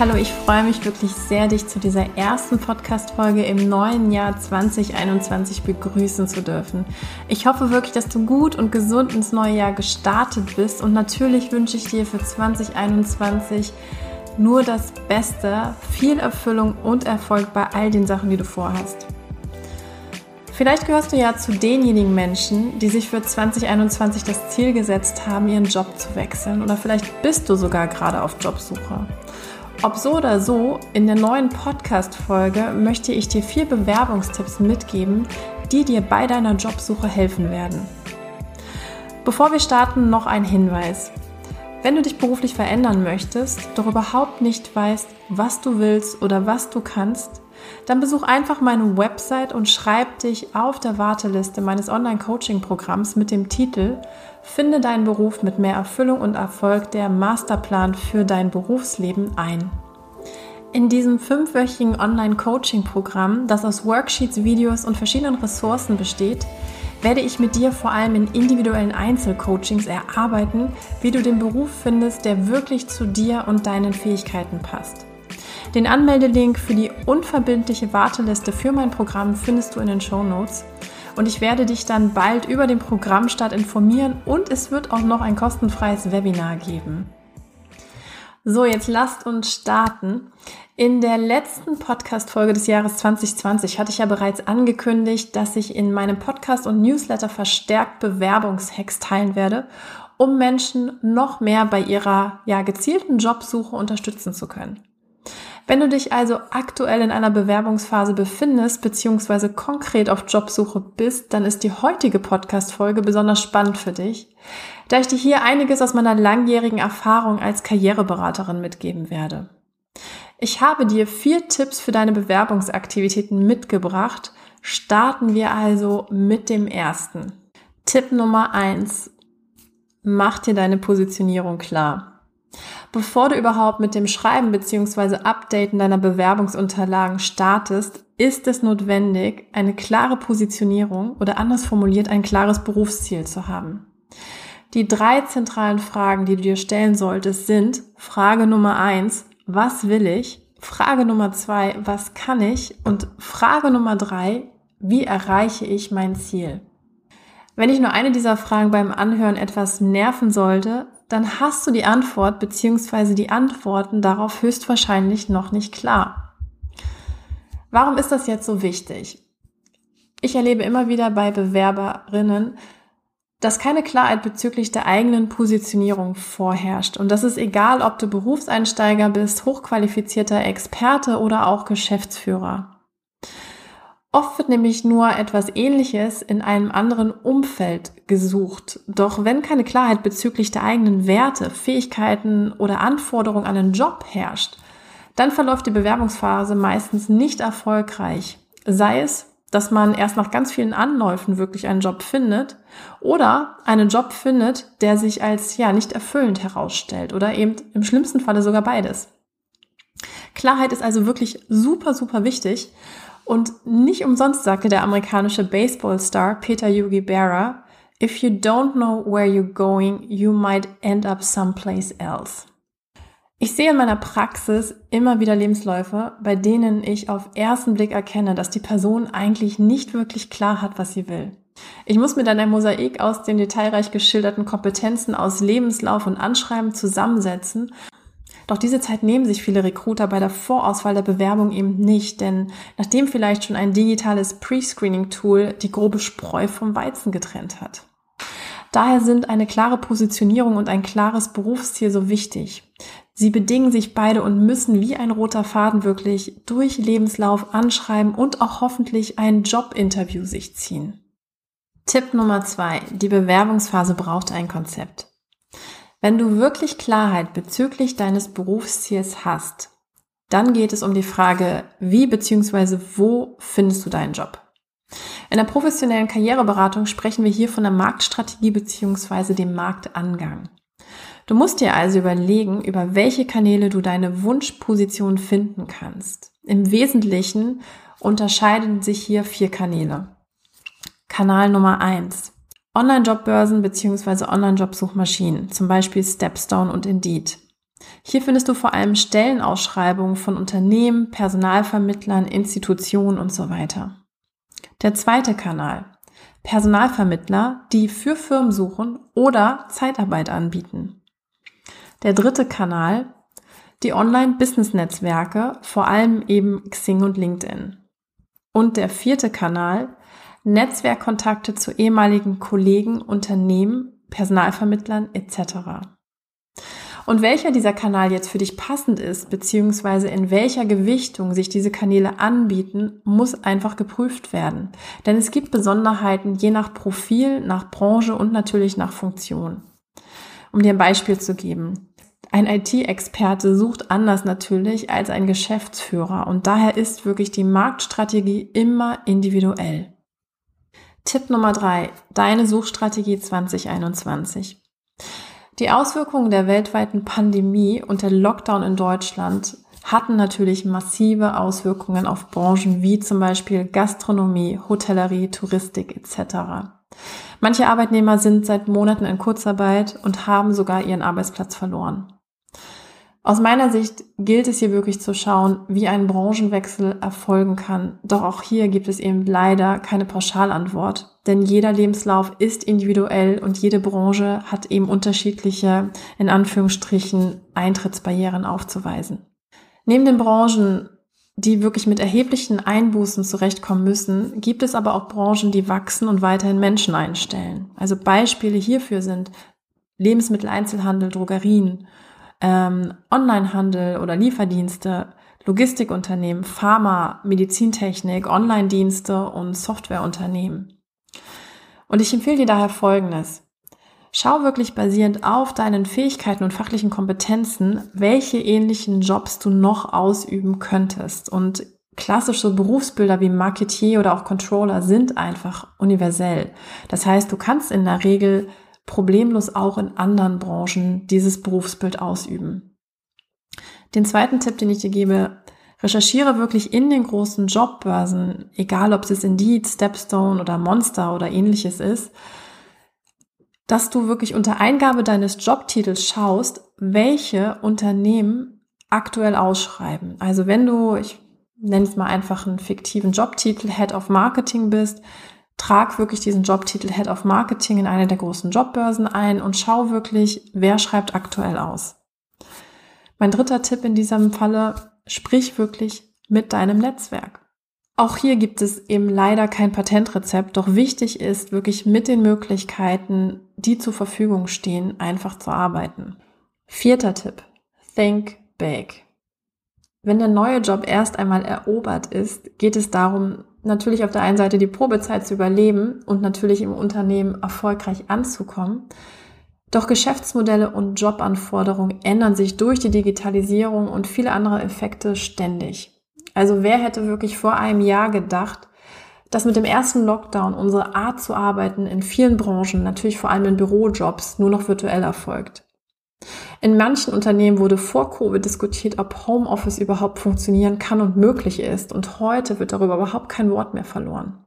Hallo, ich freue mich wirklich sehr, dich zu dieser ersten Podcast-Folge im neuen Jahr 2021 begrüßen zu dürfen. Ich hoffe wirklich, dass du gut und gesund ins neue Jahr gestartet bist und natürlich wünsche ich dir für 2021 nur das Beste, viel Erfüllung und Erfolg bei all den Sachen, die du vorhast. Vielleicht gehörst du ja zu denjenigen Menschen, die sich für 2021 das Ziel gesetzt haben, ihren Job zu wechseln oder vielleicht bist du sogar gerade auf Jobsuche. Ob so oder so, in der neuen Podcast-Folge möchte ich dir vier Bewerbungstipps mitgeben, die dir bei deiner Jobsuche helfen werden. Bevor wir starten, noch ein Hinweis. Wenn du dich beruflich verändern möchtest, doch überhaupt nicht weißt, was du willst oder was du kannst, dann besuch einfach meine Website und schreib dich auf der Warteliste meines Online-Coaching-Programms mit dem Titel Finde deinen Beruf mit mehr Erfüllung und Erfolg, der Masterplan für dein Berufsleben ein. In diesem fünfwöchigen Online-Coaching-Programm, das aus Worksheets, Videos und verschiedenen Ressourcen besteht, werde ich mit dir vor allem in individuellen Einzelcoachings erarbeiten, wie du den Beruf findest, der wirklich zu dir und deinen Fähigkeiten passt. Den Anmeldelink für die unverbindliche Warteliste für mein Programm findest du in den Show Notes. Und ich werde dich dann bald über den Programmstart informieren und es wird auch noch ein kostenfreies Webinar geben. So, jetzt lasst uns starten. In der letzten Podcast-Folge des Jahres 2020 hatte ich ja bereits angekündigt, dass ich in meinem Podcast und Newsletter verstärkt Bewerbungshacks teilen werde, um Menschen noch mehr bei ihrer ja, gezielten Jobsuche unterstützen zu können. Wenn du dich also aktuell in einer Bewerbungsphase befindest, beziehungsweise konkret auf Jobsuche bist, dann ist die heutige Podcast-Folge besonders spannend für dich, da ich dir hier einiges aus meiner langjährigen Erfahrung als Karriereberaterin mitgeben werde. Ich habe dir vier Tipps für deine Bewerbungsaktivitäten mitgebracht. Starten wir also mit dem ersten. Tipp Nummer eins: Mach dir deine Positionierung klar. Bevor du überhaupt mit dem Schreiben bzw. Updaten deiner Bewerbungsunterlagen startest, ist es notwendig, eine klare Positionierung oder anders formuliert ein klares Berufsziel zu haben. Die drei zentralen Fragen, die du dir stellen solltest, sind Frage Nummer eins, was will ich? Frage Nummer zwei, was kann ich? Und Frage Nummer drei, wie erreiche ich mein Ziel? Wenn ich nur eine dieser Fragen beim Anhören etwas nerven sollte, dann hast du die Antwort bzw. die Antworten darauf höchstwahrscheinlich noch nicht klar. Warum ist das jetzt so wichtig? Ich erlebe immer wieder bei Bewerberinnen, dass keine Klarheit bezüglich der eigenen Positionierung vorherrscht. Und das ist egal, ob du Berufseinsteiger bist, hochqualifizierter Experte oder auch Geschäftsführer. Oft wird nämlich nur etwas Ähnliches in einem anderen Umfeld gesucht. Doch wenn keine Klarheit bezüglich der eigenen Werte, Fähigkeiten oder Anforderungen an den Job herrscht, dann verläuft die Bewerbungsphase meistens nicht erfolgreich. Sei es, dass man erst nach ganz vielen Anläufen wirklich einen Job findet oder einen Job findet, der sich als ja nicht erfüllend herausstellt oder eben im schlimmsten Falle sogar beides. Klarheit ist also wirklich super, super wichtig und nicht umsonst sagte der amerikanische Baseballstar Peter Yugi Berra, If you don't know where you're going, you might end up someplace else. Ich sehe in meiner Praxis immer wieder Lebensläufe, bei denen ich auf ersten Blick erkenne, dass die Person eigentlich nicht wirklich klar hat, was sie will. Ich muss mir dann ein Mosaik aus den detailreich geschilderten Kompetenzen aus Lebenslauf und Anschreiben zusammensetzen doch diese Zeit nehmen sich viele Recruiter bei der Vorauswahl der Bewerbung eben nicht, denn nachdem vielleicht schon ein digitales Pre-Screening-Tool die grobe Spreu vom Weizen getrennt hat. Daher sind eine klare Positionierung und ein klares Berufsziel so wichtig. Sie bedingen sich beide und müssen wie ein roter Faden wirklich durch Lebenslauf, Anschreiben und auch hoffentlich ein Jobinterview sich ziehen. Tipp Nummer zwei. Die Bewerbungsphase braucht ein Konzept. Wenn du wirklich Klarheit bezüglich deines Berufsziels hast, dann geht es um die Frage, wie bzw. wo findest du deinen Job? In der professionellen Karriereberatung sprechen wir hier von der Marktstrategie bzw. dem Marktangang. Du musst dir also überlegen, über welche Kanäle du deine Wunschposition finden kannst. Im Wesentlichen unterscheiden sich hier vier Kanäle. Kanal Nummer eins: Online-Jobbörsen bzw. Online-Job-Suchmaschinen, zum Beispiel Stepstone und Indeed. Hier findest du vor allem Stellenausschreibungen von Unternehmen, Personalvermittlern, Institutionen und so weiter. Der zweite Kanal. Personalvermittler, die für Firmen suchen oder Zeitarbeit anbieten. Der dritte Kanal. Die Online-Business-Netzwerke, vor allem eben Xing und LinkedIn. Und der vierte Kanal. Netzwerkkontakte zu ehemaligen Kollegen, Unternehmen, Personalvermittlern etc. Und welcher dieser Kanal jetzt für dich passend ist, beziehungsweise in welcher Gewichtung sich diese Kanäle anbieten, muss einfach geprüft werden. Denn es gibt Besonderheiten je nach Profil, nach Branche und natürlich nach Funktion. Um dir ein Beispiel zu geben. Ein IT-Experte sucht anders natürlich als ein Geschäftsführer und daher ist wirklich die Marktstrategie immer individuell. Tipp Nummer drei: Deine Suchstrategie 2021. Die Auswirkungen der weltweiten Pandemie und der Lockdown in Deutschland hatten natürlich massive Auswirkungen auf Branchen wie zum Beispiel Gastronomie, Hotellerie, Touristik etc. Manche Arbeitnehmer sind seit Monaten in Kurzarbeit und haben sogar ihren Arbeitsplatz verloren. Aus meiner Sicht gilt es hier wirklich zu schauen, wie ein Branchenwechsel erfolgen kann. Doch auch hier gibt es eben leider keine Pauschalantwort, denn jeder Lebenslauf ist individuell und jede Branche hat eben unterschiedliche, in Anführungsstrichen, Eintrittsbarrieren aufzuweisen. Neben den Branchen, die wirklich mit erheblichen Einbußen zurechtkommen müssen, gibt es aber auch Branchen, die wachsen und weiterhin Menschen einstellen. Also Beispiele hierfür sind Lebensmitteleinzelhandel, Drogerien, ähm, Onlinehandel oder Lieferdienste, Logistikunternehmen, Pharma, Medizintechnik, Online-Dienste und Softwareunternehmen. Und ich empfehle dir daher Folgendes. Schau wirklich basierend auf deinen Fähigkeiten und fachlichen Kompetenzen, welche ähnlichen Jobs du noch ausüben könntest. Und klassische Berufsbilder wie Marketier oder auch Controller sind einfach universell. Das heißt, du kannst in der Regel problemlos auch in anderen Branchen dieses Berufsbild ausüben. Den zweiten Tipp, den ich dir gebe, recherchiere wirklich in den großen Jobbörsen, egal ob es Indeed, Stepstone oder Monster oder ähnliches ist, dass du wirklich unter Eingabe deines Jobtitels schaust, welche Unternehmen aktuell ausschreiben. Also wenn du, ich nenne es mal einfach einen fiktiven Jobtitel, Head of Marketing bist, trag wirklich diesen Jobtitel Head of Marketing in eine der großen Jobbörsen ein und schau wirklich, wer schreibt aktuell aus. Mein dritter Tipp in diesem Falle, sprich wirklich mit deinem Netzwerk. Auch hier gibt es eben leider kein Patentrezept, doch wichtig ist, wirklich mit den Möglichkeiten, die zur Verfügung stehen, einfach zu arbeiten. Vierter Tipp. Think big. Wenn der neue Job erst einmal erobert ist, geht es darum, natürlich auf der einen Seite die Probezeit zu überleben und natürlich im Unternehmen erfolgreich anzukommen. Doch Geschäftsmodelle und Jobanforderungen ändern sich durch die Digitalisierung und viele andere Effekte ständig. Also wer hätte wirklich vor einem Jahr gedacht, dass mit dem ersten Lockdown unsere Art zu arbeiten in vielen Branchen, natürlich vor allem in Bürojobs, nur noch virtuell erfolgt? In manchen Unternehmen wurde vor Covid diskutiert, ob Homeoffice überhaupt funktionieren kann und möglich ist. Und heute wird darüber überhaupt kein Wort mehr verloren.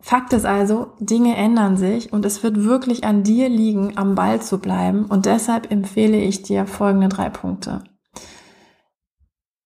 Fakt ist also, Dinge ändern sich und es wird wirklich an dir liegen, am Ball zu bleiben. Und deshalb empfehle ich dir folgende drei Punkte.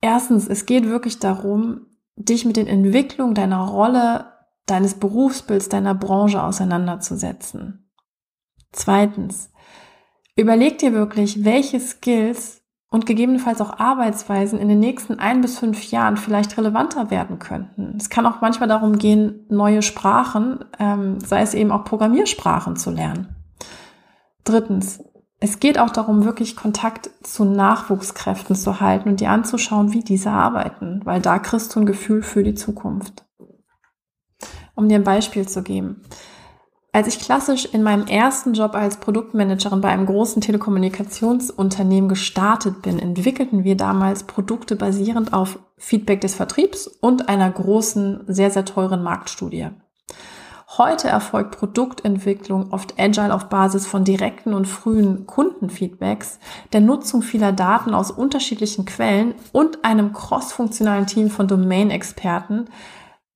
Erstens, es geht wirklich darum, dich mit den Entwicklungen deiner Rolle deines Berufsbilds, deiner Branche auseinanderzusetzen. Zweitens, überleg dir wirklich, welche Skills und gegebenenfalls auch Arbeitsweisen in den nächsten ein bis fünf Jahren vielleicht relevanter werden könnten. Es kann auch manchmal darum gehen, neue Sprachen, ähm, sei es eben auch Programmiersprachen zu lernen. Drittens, es geht auch darum, wirklich Kontakt zu Nachwuchskräften zu halten und dir anzuschauen, wie diese arbeiten, weil da kriegst du ein Gefühl für die Zukunft. Um dir ein Beispiel zu geben. Als ich klassisch in meinem ersten Job als Produktmanagerin bei einem großen Telekommunikationsunternehmen gestartet bin, entwickelten wir damals Produkte basierend auf Feedback des Vertriebs und einer großen, sehr, sehr teuren Marktstudie. Heute erfolgt Produktentwicklung oft agile auf Basis von direkten und frühen Kundenfeedbacks, der Nutzung vieler Daten aus unterschiedlichen Quellen und einem crossfunktionalen Team von Domain-Experten,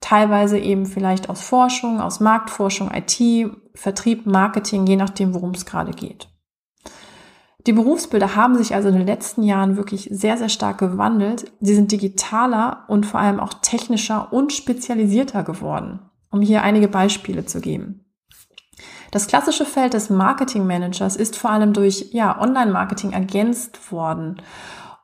teilweise eben vielleicht aus Forschung, aus Marktforschung, IT Vertrieb, Marketing, je nachdem, worum es gerade geht. Die Berufsbilder haben sich also in den letzten Jahren wirklich sehr, sehr stark gewandelt. Sie sind digitaler und vor allem auch technischer und spezialisierter geworden, um hier einige Beispiele zu geben. Das klassische Feld des Marketing Managers ist vor allem durch ja, Online-Marketing ergänzt worden.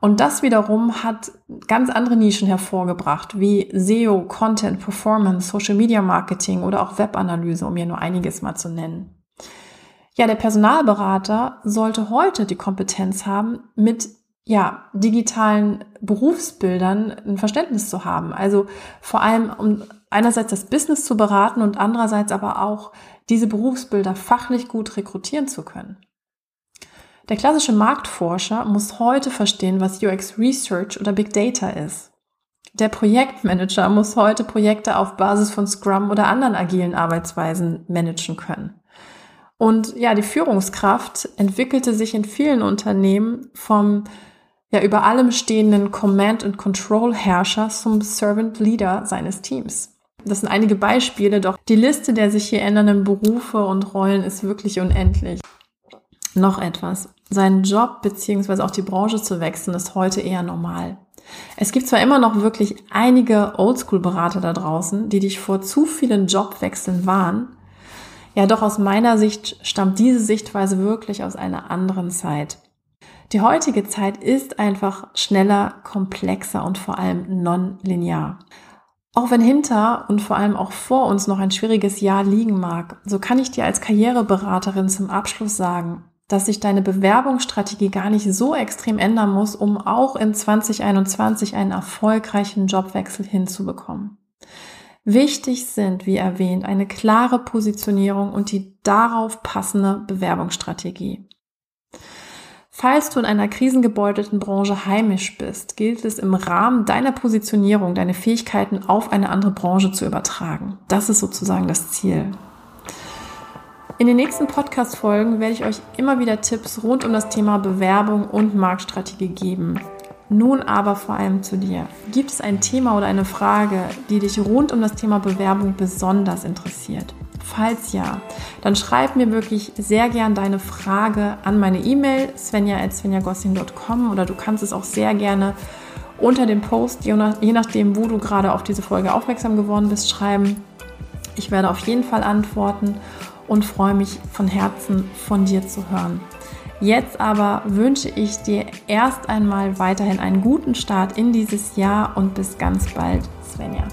Und das wiederum hat ganz andere Nischen hervorgebracht, wie SEO, Content, Performance, Social Media Marketing oder auch Webanalyse, um hier nur einiges mal zu nennen. Ja, der Personalberater sollte heute die Kompetenz haben, mit ja, digitalen Berufsbildern ein Verständnis zu haben. Also vor allem, um einerseits das Business zu beraten und andererseits aber auch diese Berufsbilder fachlich gut rekrutieren zu können. Der klassische Marktforscher muss heute verstehen, was UX Research oder Big Data ist. Der Projektmanager muss heute Projekte auf Basis von Scrum oder anderen agilen Arbeitsweisen managen können. Und ja, die Führungskraft entwickelte sich in vielen Unternehmen vom ja über allem stehenden Command and Control Herrscher zum Servant Leader seines Teams. Das sind einige Beispiele, doch die Liste der sich hier ändernden Berufe und Rollen ist wirklich unendlich. Noch etwas. Seinen Job beziehungsweise auch die Branche zu wechseln ist heute eher normal. Es gibt zwar immer noch wirklich einige Oldschool-Berater da draußen, die dich vor zu vielen Jobwechseln warnen, ja, doch aus meiner Sicht stammt diese Sichtweise wirklich aus einer anderen Zeit. Die heutige Zeit ist einfach schneller, komplexer und vor allem non-linear. Auch wenn hinter und vor allem auch vor uns noch ein schwieriges Jahr liegen mag, so kann ich dir als Karriereberaterin zum Abschluss sagen, dass sich deine Bewerbungsstrategie gar nicht so extrem ändern muss, um auch in 2021 einen erfolgreichen Jobwechsel hinzubekommen. Wichtig sind, wie erwähnt, eine klare Positionierung und die darauf passende Bewerbungsstrategie. Falls du in einer krisengebeutelten Branche heimisch bist, gilt es im Rahmen deiner Positionierung, deine Fähigkeiten auf eine andere Branche zu übertragen. Das ist sozusagen das Ziel. In den nächsten Podcast-Folgen werde ich euch immer wieder Tipps rund um das Thema Bewerbung und Marktstrategie geben. Nun aber vor allem zu dir. Gibt es ein Thema oder eine Frage, die dich rund um das Thema Bewerbung besonders interessiert? Falls ja, dann schreib mir wirklich sehr gern deine Frage an meine E-Mail svenja.svenjagossin.com oder du kannst es auch sehr gerne unter dem Post, je nachdem, wo du gerade auf diese Folge aufmerksam geworden bist, schreiben. Ich werde auf jeden Fall antworten und freue mich von Herzen von dir zu hören. Jetzt aber wünsche ich dir erst einmal weiterhin einen guten Start in dieses Jahr und bis ganz bald, Svenja.